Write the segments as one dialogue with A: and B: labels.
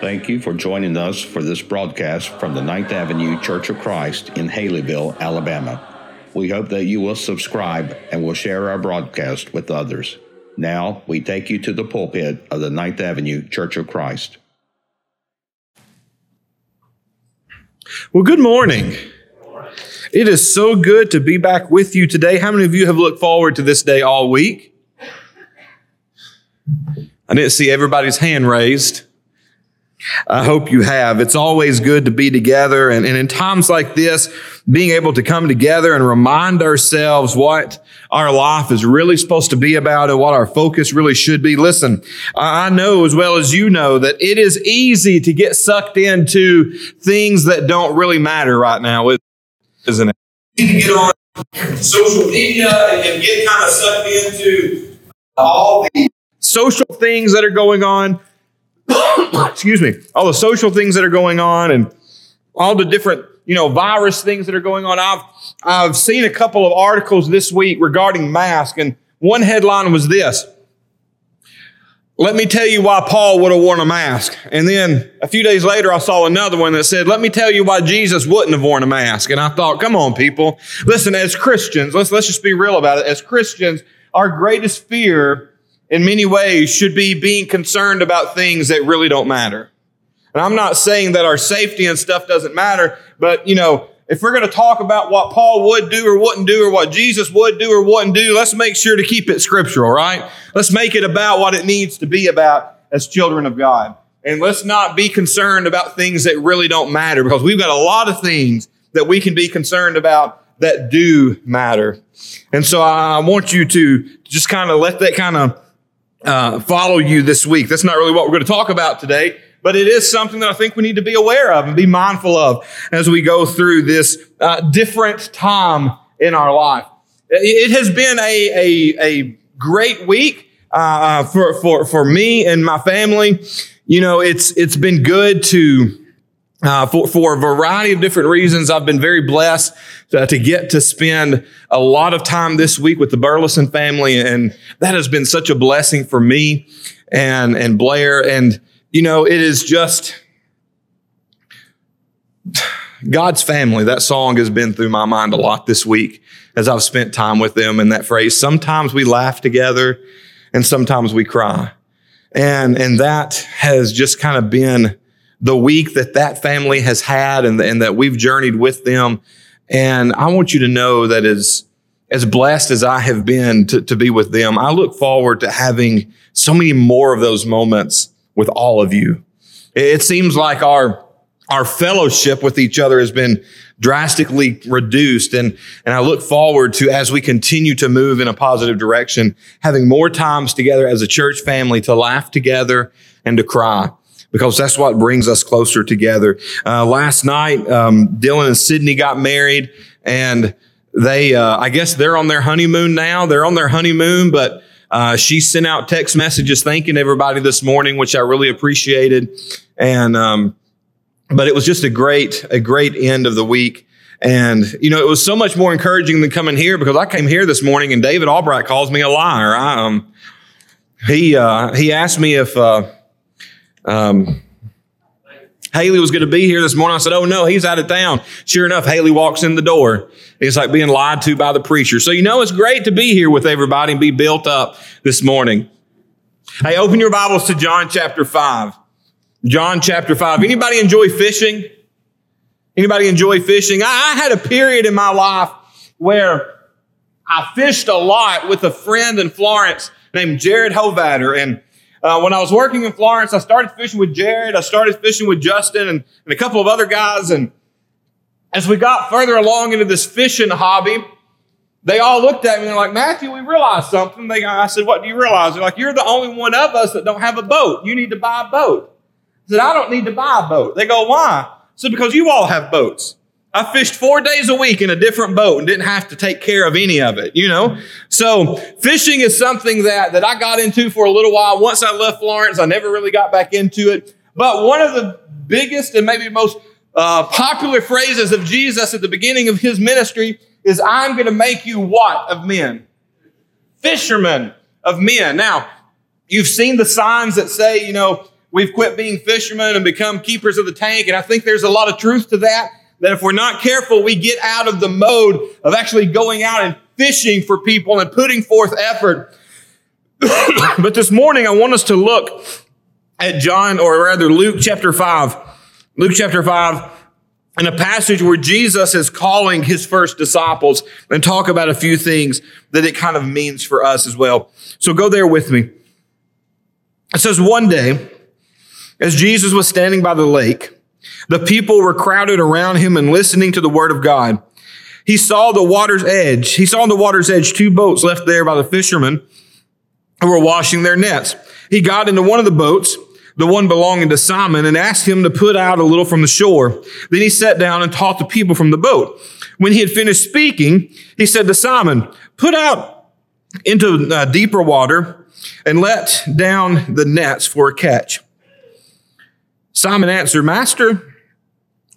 A: Thank you for joining us for this broadcast from the Ninth Avenue Church of Christ in Haleyville, Alabama. We hope that you will subscribe and will share our broadcast with others. Now, we take you to the pulpit of the Ninth Avenue Church of Christ.
B: Well, good morning. It is so good to be back with you today. How many of you have looked forward to this day all week? I didn't see everybody's hand raised. I hope you have. It's always good to be together. And, and, in times like this, being able to come together and remind ourselves what our life is really supposed to be about and what our focus really should be. Listen, I know as well as you know that it is easy to get sucked into things that don't really matter right now, isn't it? To get on social media and get kind of sucked into all the social things that are going on excuse me, all the social things that are going on and all the different, you know, virus things that are going on. I've, I've seen a couple of articles this week regarding masks, and one headline was this. Let me tell you why Paul would have worn a mask. And then a few days later, I saw another one that said, let me tell you why Jesus wouldn't have worn a mask. And I thought, come on, people. Listen, as Christians, let's, let's just be real about it. As Christians, our greatest fear in many ways should be being concerned about things that really don't matter. And I'm not saying that our safety and stuff doesn't matter, but you know, if we're going to talk about what Paul would do or wouldn't do or what Jesus would do or wouldn't do, let's make sure to keep it scriptural, right? Let's make it about what it needs to be about as children of God. And let's not be concerned about things that really don't matter because we've got a lot of things that we can be concerned about that do matter. And so I want you to just kind of let that kind of uh, follow you this week. That's not really what we're going to talk about today, but it is something that I think we need to be aware of and be mindful of as we go through this uh, different time in our life. It has been a, a, a great week uh, for, for, for me and my family. You know, it's, it's been good to uh, for, for a variety of different reasons, I've been very blessed to, to, get to spend a lot of time this week with the Burleson family. And that has been such a blessing for me and, and Blair. And, you know, it is just God's family. That song has been through my mind a lot this week as I've spent time with them and that phrase. Sometimes we laugh together and sometimes we cry. And, and that has just kind of been the week that that family has had and, and that we've journeyed with them. And I want you to know that as, as blessed as I have been to, to be with them, I look forward to having so many more of those moments with all of you. It seems like our, our fellowship with each other has been drastically reduced. And, and I look forward to, as we continue to move in a positive direction, having more times together as a church family to laugh together and to cry because that's what brings us closer together. Uh, last night, um, Dylan and Sydney got married, and they, uh, I guess they're on their honeymoon now. They're on their honeymoon, but uh, she sent out text messages thanking everybody this morning, which I really appreciated. And, um, but it was just a great, a great end of the week. And, you know, it was so much more encouraging than coming here because I came here this morning and David Albright calls me a liar. I, um, he, uh, he asked me if, uh, um, Haley was going to be here this morning. I said, Oh no, he's out of town. Sure enough, Haley walks in the door. It's like being lied to by the preacher. So, you know, it's great to be here with everybody and be built up this morning. Hey, open your Bibles to John chapter 5. John chapter 5. Anybody enjoy fishing? Anybody enjoy fishing? I, I had a period in my life where I fished a lot with a friend in Florence named Jared Hovatter. And uh, when I was working in Florence, I started fishing with Jared. I started fishing with Justin and, and a couple of other guys. And as we got further along into this fishing hobby, they all looked at me and they're like, Matthew, we realized something. They, I said, what do you realize? They're like, you're the only one of us that don't have a boat. You need to buy a boat. I said, I don't need to buy a boat. They go, why? I said, because you all have boats. I fished four days a week in a different boat and didn't have to take care of any of it, you know? So fishing is something that, that I got into for a little while. Once I left Florence, I never really got back into it. But one of the biggest and maybe most uh, popular phrases of Jesus at the beginning of his ministry is, I'm going to make you what of men? Fishermen of men. Now, you've seen the signs that say, you know, we've quit being fishermen and become keepers of the tank. And I think there's a lot of truth to that. That if we're not careful, we get out of the mode of actually going out and fishing for people and putting forth effort. but this morning, I want us to look at John, or rather Luke chapter 5. Luke chapter 5, in a passage where Jesus is calling his first disciples and talk about a few things that it kind of means for us as well. So go there with me. It says, One day, as Jesus was standing by the lake, the people were crowded around him and listening to the word of God. He saw the water's edge. He saw on the water's edge two boats left there by the fishermen who were washing their nets. He got into one of the boats, the one belonging to Simon, and asked him to put out a little from the shore. Then he sat down and taught the people from the boat. When he had finished speaking, he said to Simon, put out into uh, deeper water and let down the nets for a catch. Simon answered, Master,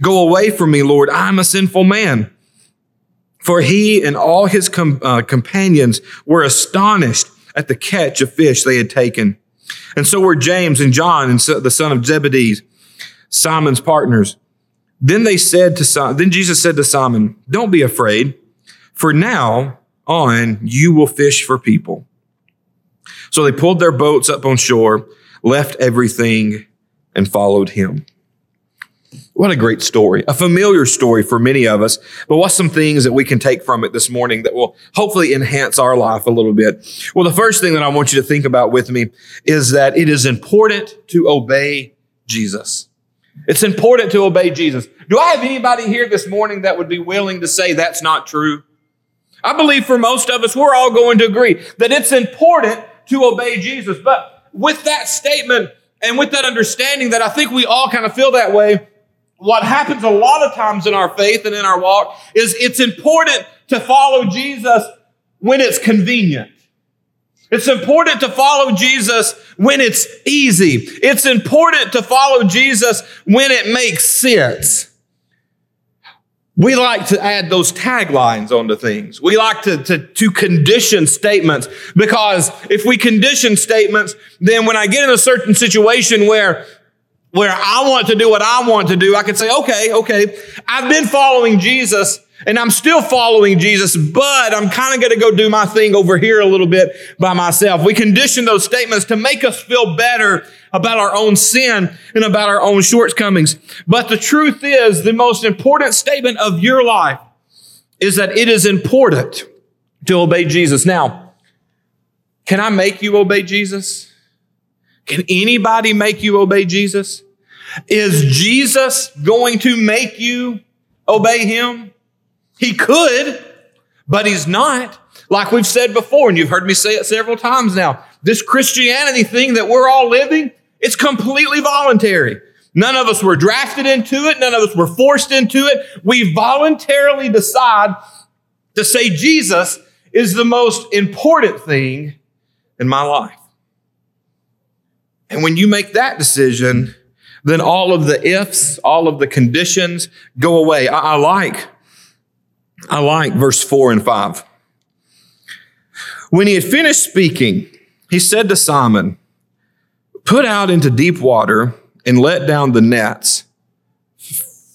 B: Go away from me, Lord. I'm a sinful man. For he and all his com- uh, companions were astonished at the catch of fish they had taken. And so were James and John and so, the son of Zebedee, Simon's partners. Then they said to Simon, then Jesus said to Simon, Don't be afraid, for now on you will fish for people. So they pulled their boats up on shore left everything, and followed him. What a great story. A familiar story for many of us, but what's some things that we can take from it this morning that will hopefully enhance our life a little bit? Well, the first thing that I want you to think about with me is that it is important to obey Jesus. It's important to obey Jesus. Do I have anybody here this morning that would be willing to say that's not true? I believe for most of us, we're all going to agree that it's important to obey Jesus. But with that statement and with that understanding that I think we all kind of feel that way, what happens a lot of times in our faith and in our walk is it's important to follow Jesus when it's convenient. It's important to follow Jesus when it's easy. It's important to follow Jesus when it makes sense. We like to add those taglines onto things. We like to, to, to condition statements because if we condition statements, then when I get in a certain situation where where I want to do what I want to do, I can say, okay, okay, I've been following Jesus and I'm still following Jesus, but I'm kind of going to go do my thing over here a little bit by myself. We condition those statements to make us feel better about our own sin and about our own shortcomings. But the truth is, the most important statement of your life is that it is important to obey Jesus. Now, can I make you obey Jesus? Can anybody make you obey Jesus? Is Jesus going to make you obey him? He could, but he's not. Like we've said before, and you've heard me say it several times now, this Christianity thing that we're all living, it's completely voluntary. None of us were drafted into it. None of us were forced into it. We voluntarily decide to say Jesus is the most important thing in my life. And when you make that decision, then all of the ifs, all of the conditions go away. I, I like, I like verse four and five. When he had finished speaking, he said to Simon, put out into deep water and let down the nets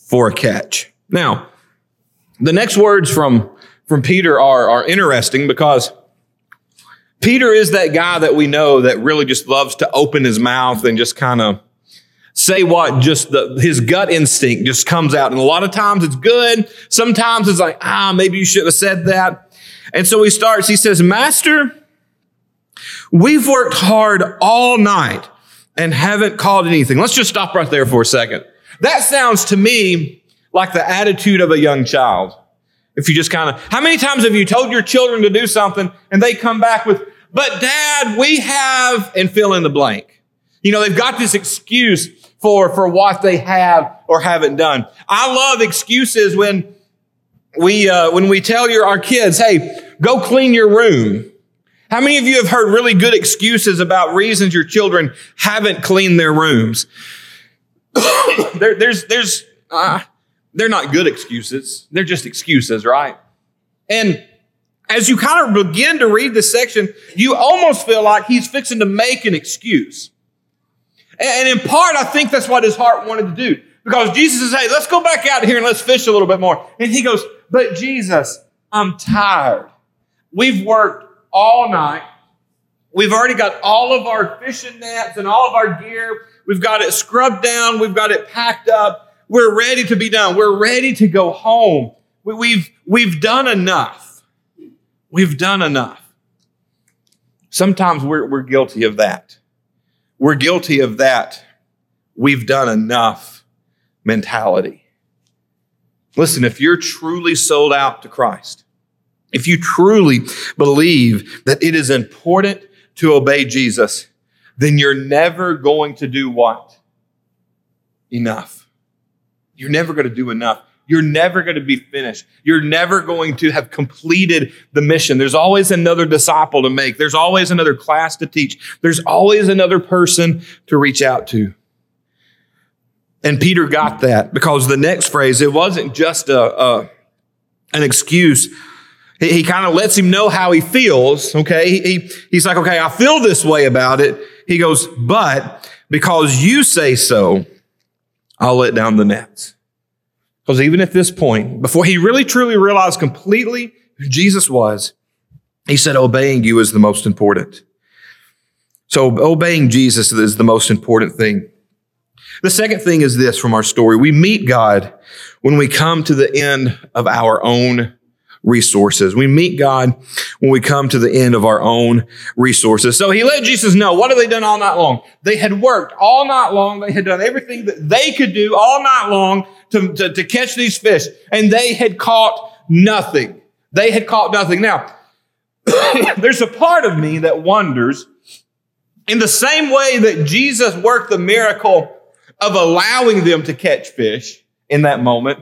B: for a catch. Now, the next words from, from Peter are, are interesting because Peter is that guy that we know that really just loves to open his mouth and just kind of say what just the, his gut instinct just comes out. And a lot of times it's good. Sometimes it's like, ah, maybe you shouldn't have said that. And so he starts, he says, Master, we've worked hard all night and haven't caught anything. Let's just stop right there for a second. That sounds to me like the attitude of a young child. If you just kind of, how many times have you told your children to do something and they come back with, but dad, we have, and fill in the blank. You know, they've got this excuse for, for what they have or haven't done. I love excuses when we, uh, when we tell your, our kids, hey, go clean your room. How many of you have heard really good excuses about reasons your children haven't cleaned their rooms? there, there's, there's, uh, they're not good excuses. They're just excuses, right? And as you kind of begin to read this section, you almost feel like he's fixing to make an excuse. And in part, I think that's what his heart wanted to do. Because Jesus says, hey, let's go back out here and let's fish a little bit more. And he goes, but Jesus, I'm tired. We've worked all night. We've already got all of our fishing nets and all of our gear. We've got it scrubbed down. We've got it packed up. We're ready to be done. We're ready to go home. We've, we've done enough. We've done enough. Sometimes we're, we're guilty of that. We're guilty of that. We've done enough mentality. Listen, if you're truly sold out to Christ, if you truly believe that it is important to obey Jesus, then you're never going to do what? Enough. You're never going to do enough. You're never going to be finished. You're never going to have completed the mission. There's always another disciple to make. There's always another class to teach. There's always another person to reach out to. And Peter got that because the next phrase, it wasn't just a, a an excuse. He, he kind of lets him know how he feels. Okay. He, he, he's like, okay, I feel this way about it. He goes, but because you say so, I'll let down the nets. Because even at this point, before he really truly realized completely who Jesus was, he said, obeying you is the most important. So obeying Jesus is the most important thing. The second thing is this from our story. We meet God when we come to the end of our own resources. We meet God when we come to the end of our own resources. So he let Jesus know what have they done all night long? They had worked all night long. They had done everything that they could do all night long to, to, to catch these fish, and they had caught nothing. They had caught nothing. Now, there's a part of me that wonders in the same way that Jesus worked the miracle of allowing them to catch fish in that moment,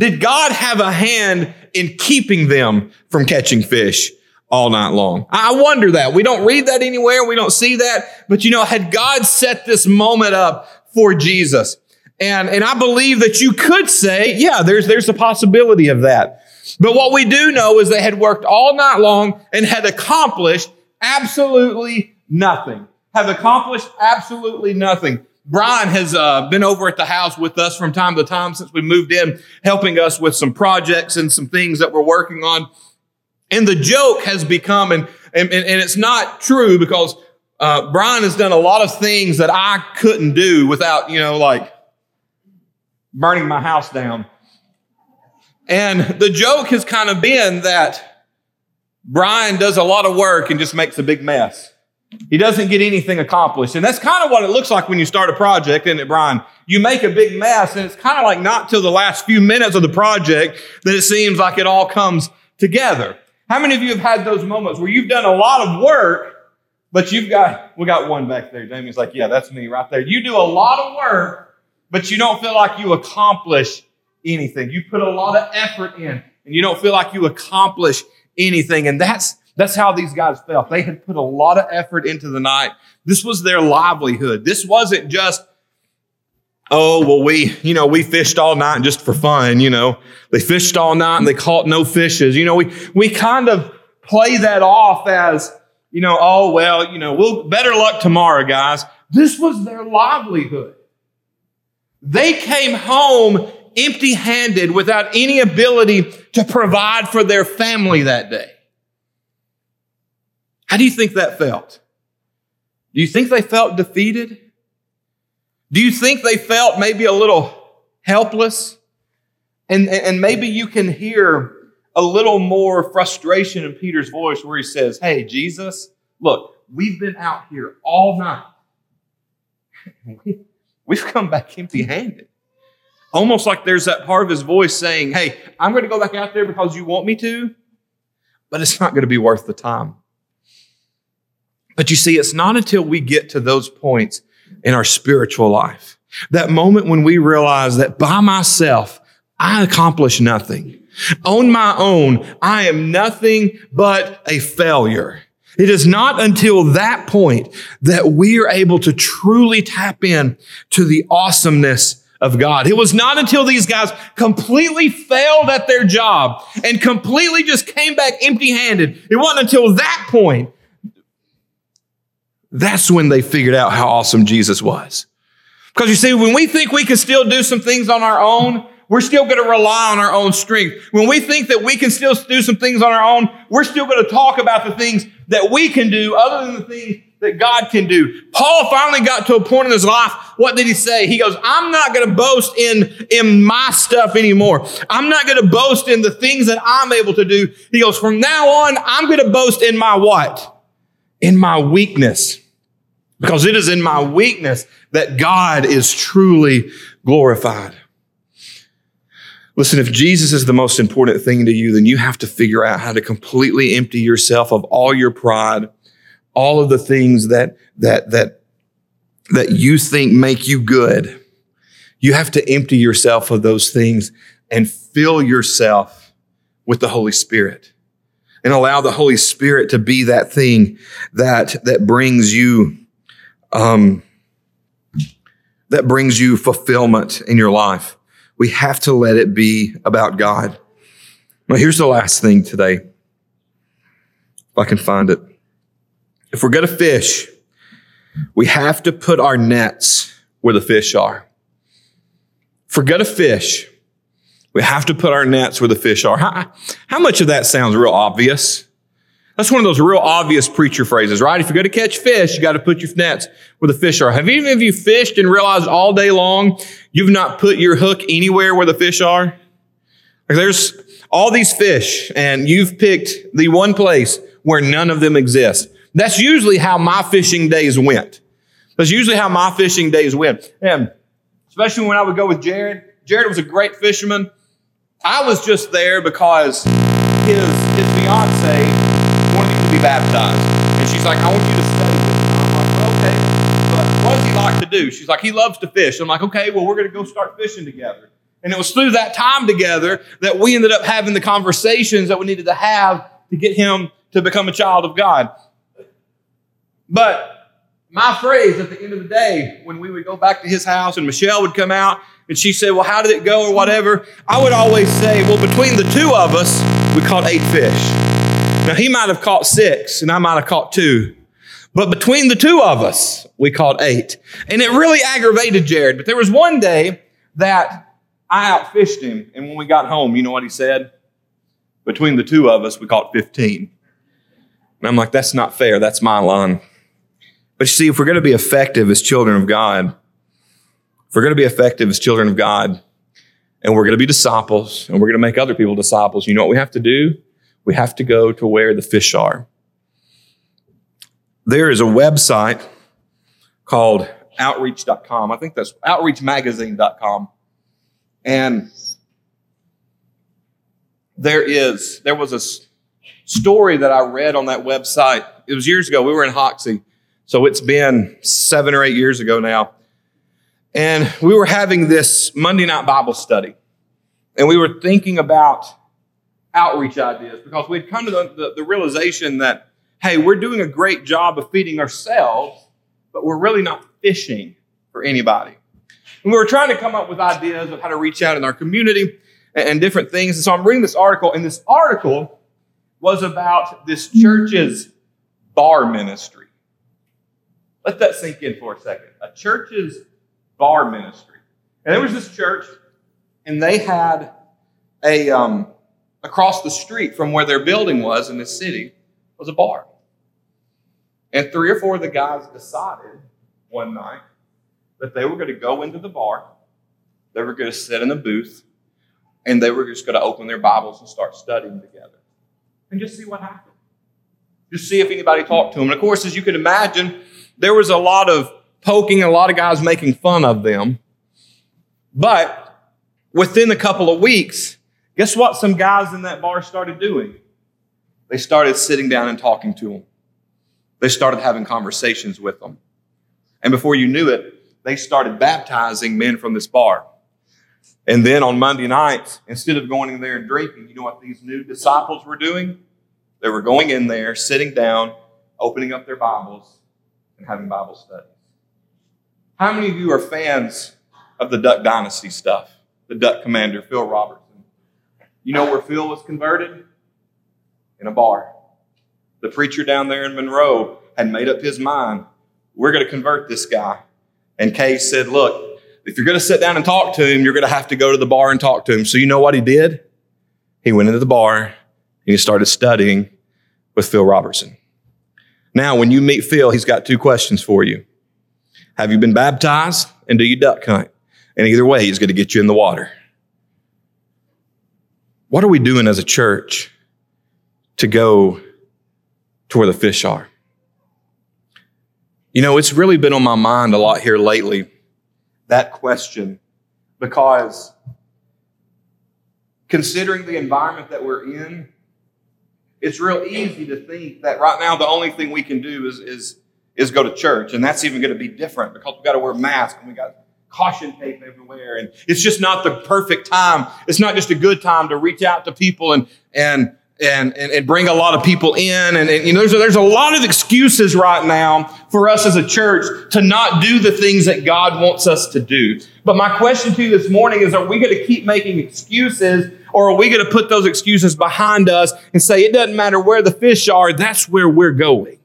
B: did God have a hand in keeping them from catching fish all night long? I wonder that. We don't read that anywhere. We don't see that. But you know, had God set this moment up for Jesus? And, and I believe that you could say, yeah, there's, there's a possibility of that. But what we do know is they had worked all night long and had accomplished absolutely nothing. Have accomplished absolutely nothing. Brian has uh, been over at the house with us from time to time since we moved in, helping us with some projects and some things that we're working on. And the joke has become, and, and, and it's not true because uh, Brian has done a lot of things that I couldn't do without, you know, like burning my house down. And the joke has kind of been that Brian does a lot of work and just makes a big mess. He doesn't get anything accomplished. And that's kind of what it looks like when you start a project, isn't it, Brian? You make a big mess, and it's kind of like not till the last few minutes of the project that it seems like it all comes together. How many of you have had those moments where you've done a lot of work, but you've got, we got one back there. Jamie's like, yeah, that's me right there. You do a lot of work, but you don't feel like you accomplish anything. You put a lot of effort in and you don't feel like you accomplish anything. And that's, that's how these guys felt. They had put a lot of effort into the night. This was their livelihood. This wasn't just, oh, well, we, you know, we fished all night just for fun, you know. They fished all night and they caught no fishes. You know, we, we kind of play that off as, you know, oh, well, you know, we'll better luck tomorrow, guys. This was their livelihood. They came home empty handed without any ability to provide for their family that day. How do you think that felt? Do you think they felt defeated? Do you think they felt maybe a little helpless? And, and maybe you can hear a little more frustration in Peter's voice where he says, Hey, Jesus, look, we've been out here all night. We've come back empty handed. Almost like there's that part of his voice saying, Hey, I'm going to go back out there because you want me to, but it's not going to be worth the time. But you see, it's not until we get to those points in our spiritual life. That moment when we realize that by myself, I accomplish nothing. On my own, I am nothing but a failure. It is not until that point that we are able to truly tap in to the awesomeness of God. It was not until these guys completely failed at their job and completely just came back empty handed. It wasn't until that point. That's when they figured out how awesome Jesus was. Because you see, when we think we can still do some things on our own, we're still going to rely on our own strength. When we think that we can still do some things on our own, we're still going to talk about the things that we can do other than the things that God can do. Paul finally got to a point in his life. What did he say? He goes, I'm not going to boast in, in my stuff anymore. I'm not going to boast in the things that I'm able to do. He goes, from now on, I'm going to boast in my what? In my weakness. Because it is in my weakness that God is truly glorified. Listen, if Jesus is the most important thing to you, then you have to figure out how to completely empty yourself of all your pride, all of the things that, that, that, that you think make you good. You have to empty yourself of those things and fill yourself with the Holy Spirit and allow the Holy Spirit to be that thing that, that brings you, um, that brings you fulfillment in your life. We have to let it be about God. Now, here's the last thing today. If I can find it. If we're going to fish, we have to put our nets where the fish are. If we're going to fish, we have to put our nets where the fish are. How, how much of that sounds real obvious? That's one of those real obvious preacher phrases, right? If you're going to catch fish, you got to put your nets where the fish are. Have any of you fished and realized all day long you've not put your hook anywhere where the fish are? Like there's all these fish and you've picked the one place where none of them exist. That's usually how my fishing days went. That's usually how my fishing days went. And especially when I would go with Jared. Jared was a great fisherman. I was just there because his, his fiance baptized. And she's like, I want you to study with him. I'm like, well, okay. But what does he like to do? She's like, he loves to fish. I'm like, okay, well, we're going to go start fishing together. And it was through that time together that we ended up having the conversations that we needed to have to get him to become a child of God. But my phrase at the end of the day, when we would go back to his house and Michelle would come out and she said, Well, how did it go or whatever? I would always say, Well, between the two of us, we caught eight fish. Now, he might have caught six, and I might have caught two. But between the two of us, we caught eight. And it really aggravated Jared. But there was one day that I outfished him. And when we got home, you know what he said? Between the two of us, we caught 15. And I'm like, that's not fair. That's my line. But you see, if we're going to be effective as children of God, if we're going to be effective as children of God, and we're going to be disciples, and we're going to make other people disciples, you know what we have to do? We have to go to where the fish are. There is a website called outreach.com. I think that's outreachmagazine.com. And there is, there was a story that I read on that website. It was years ago. We were in Hoxie. So it's been seven or eight years ago now. And we were having this Monday night Bible study. And we were thinking about outreach ideas because we'd come to the, the, the, realization that, hey, we're doing a great job of feeding ourselves, but we're really not fishing for anybody. And we were trying to come up with ideas of how to reach out in our community and, and different things. And so I'm reading this article, and this article was about this church's bar ministry. Let that sink in for a second. A church's bar ministry. And there was this church, and they had a, um, across the street from where their building was in the city was a bar. And three or four of the guys decided one night that they were going to go into the bar, they were going to sit in a booth, and they were just going to open their Bibles and start studying together and just see what happened. Just see if anybody talked to them. And of course, as you can imagine, there was a lot of poking, a lot of guys making fun of them. But within a couple of weeks, Guess what some guys in that bar started doing? They started sitting down and talking to them. They started having conversations with them. And before you knew it, they started baptizing men from this bar. And then on Monday nights, instead of going in there and drinking, you know what these new disciples were doing? They were going in there, sitting down, opening up their Bibles, and having Bible studies. How many of you are fans of the Duck Dynasty stuff? The Duck Commander, Phil Robertson. You know where Phil was converted? In a bar. The preacher down there in Monroe had made up his mind we're going to convert this guy. And Kay said, Look, if you're going to sit down and talk to him, you're going to have to go to the bar and talk to him. So you know what he did? He went into the bar and he started studying with Phil Robertson. Now, when you meet Phil, he's got two questions for you. Have you been baptized? And do you duck hunt? And either way, he's going to get you in the water. What are we doing as a church to go to where the fish are? You know, it's really been on my mind a lot here lately, that question, because considering the environment that we're in, it's real easy to think that right now the only thing we can do is, is, is go to church. And that's even going to be different because we've got to wear masks and we got caution tape everywhere. And it's just not the perfect time. It's not just a good time to reach out to people and, and, and, and, and bring a lot of people in. And, and you know, there's a, there's a lot of excuses right now for us as a church to not do the things that God wants us to do. But my question to you this morning is, are we going to keep making excuses or are we going to put those excuses behind us and say, it doesn't matter where the fish are, that's where we're going?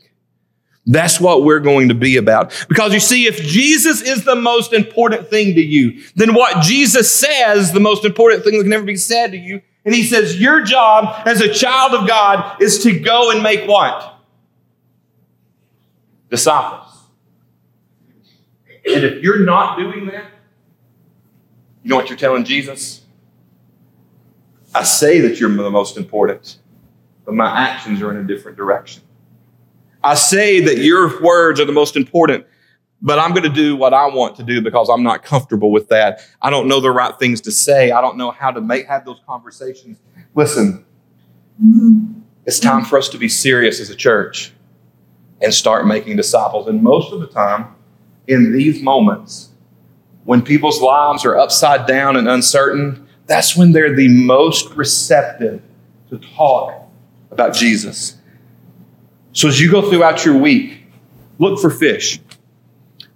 B: That's what we're going to be about. Because you see, if Jesus is the most important thing to you, then what Jesus says, the most important thing that can ever be said to you, and he says, Your job as a child of God is to go and make what? Disciples. And if you're not doing that, you know what you're telling Jesus? I say that you're the most important, but my actions are in a different direction. I say that your words are the most important, but I'm going to do what I want to do because I'm not comfortable with that. I don't know the right things to say. I don't know how to make have those conversations. Listen, it's time for us to be serious as a church and start making disciples. And most of the time, in these moments, when people's lives are upside down and uncertain, that's when they're the most receptive to talk about Jesus. So as you go throughout your week, look for fish.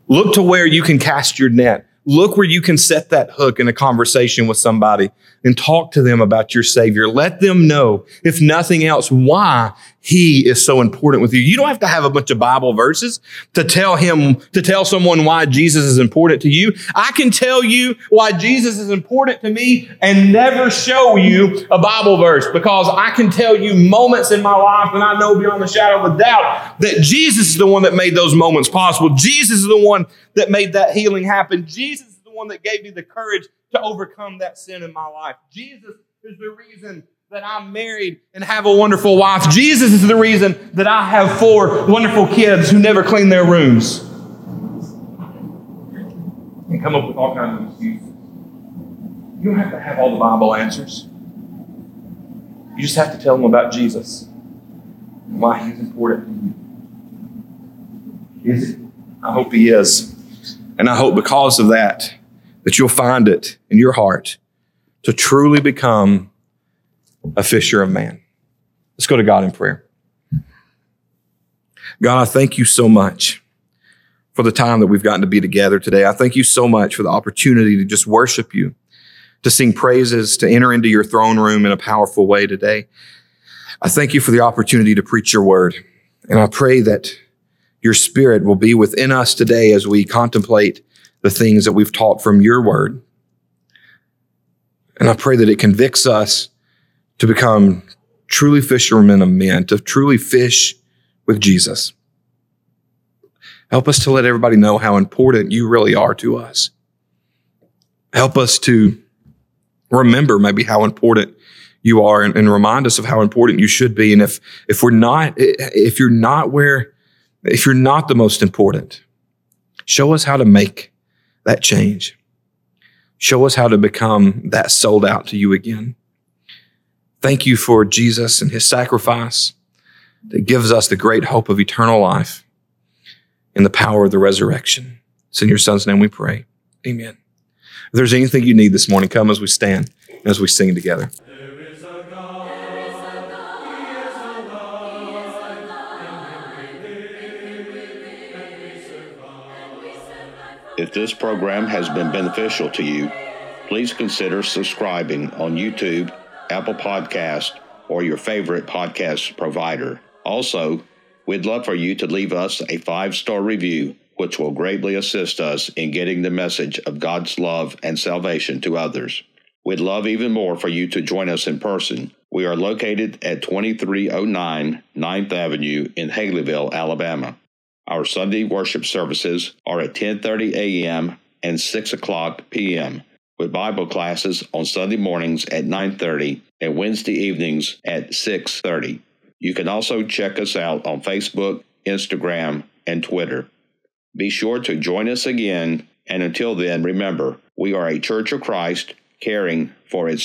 B: Look to where you can cast your net. Look where you can set that hook in a conversation with somebody and talk to them about your Savior. Let them know, if nothing else, why He is so important with you. You don't have to have a bunch of Bible verses to tell him, to tell someone why Jesus is important to you. I can tell you why Jesus is important to me and never show you a Bible verse because I can tell you moments in my life and I know beyond the shadow of a doubt that Jesus is the one that made those moments possible. Jesus is the one that made that healing happen. Jesus is the one that gave me the courage to overcome that sin in my life. Jesus is the reason that I'm married and have a wonderful wife. Jesus is the reason that I have four wonderful kids who never clean their rooms. And come up with all kinds of excuses. You don't have to have all the Bible answers. You just have to tell them about Jesus why he's important to you. Is it? I hope he is. And I hope because of that, that you'll find it in your heart to truly become a fisher of man. Let's go to God in prayer. God, I thank you so much for the time that we've gotten to be together today. I thank you so much for the opportunity to just worship you, to sing praises, to enter into your throne room in a powerful way today. I thank you for the opportunity to preach your word. And I pray that your spirit will be within us today as we contemplate the things that we've taught from your word. And I pray that it convicts us to become truly fishermen of men, to truly fish with Jesus. Help us to let everybody know how important you really are to us. Help us to remember maybe how important you are and, and, remind us of how important you should be. And if, if we're not, if you're not where, if you're not the most important, show us how to make that change. Show us how to become that sold out to you again. Thank you for Jesus and his sacrifice that gives us the great hope of eternal life. in the power of the resurrection. It's in your son's name we pray. Amen. If there's anything you need this morning, come as we stand and as we sing together.
A: If this program has been beneficial to you, please consider subscribing on YouTube, Apple Podcast, or your favorite podcast provider. Also, we'd love for you to leave us a five star review, which will greatly assist us in getting the message of God's love and salvation to others. We'd love even more for you to join us in person. We are located at 2309 9th Avenue in Haleyville, Alabama. Our Sunday worship services are at 10:30 a.m. and 6 o'clock p.m. with Bible classes on Sunday mornings at 9:30 and Wednesday evenings at 6:30. You can also check us out on Facebook, Instagram, and Twitter. Be sure to join us again, and until then, remember, we are a Church of Christ caring for its